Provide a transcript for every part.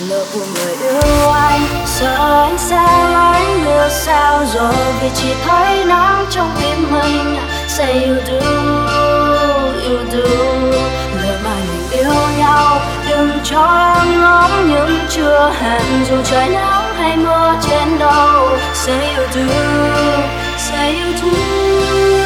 nợ của người yêu anh. Sợ anh sẽ lánh lừa sao rồi, vì chỉ thấy nắng trong tim mình. Say yêu đương yêu đương lời mà mình yêu nhau. Đừng cho em ngóng những chưa hẹn, dù trời nắng hay mưa trên đầu. Say yêu thương, say yêu thương.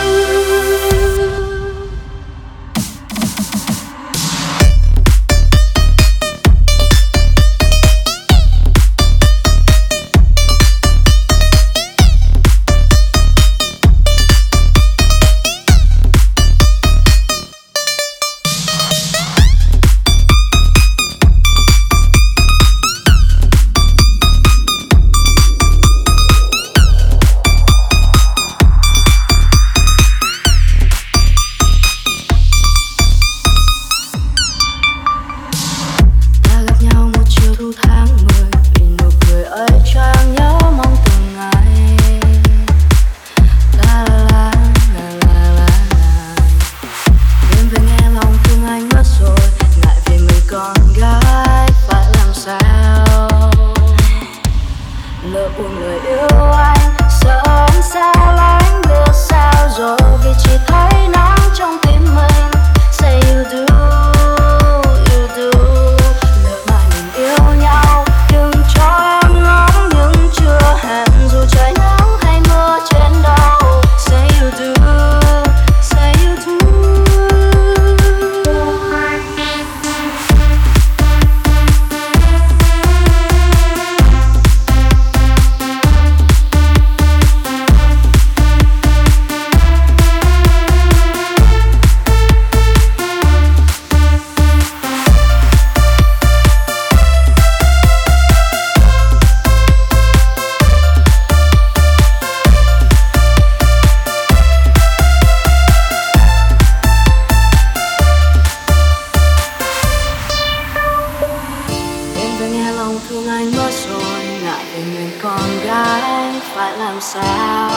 Lòng thương anh mất rồi Ngại về người con gái phải làm sao?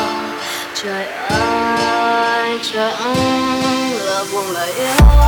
Trời ơi, trời ơi là buồn là yêu.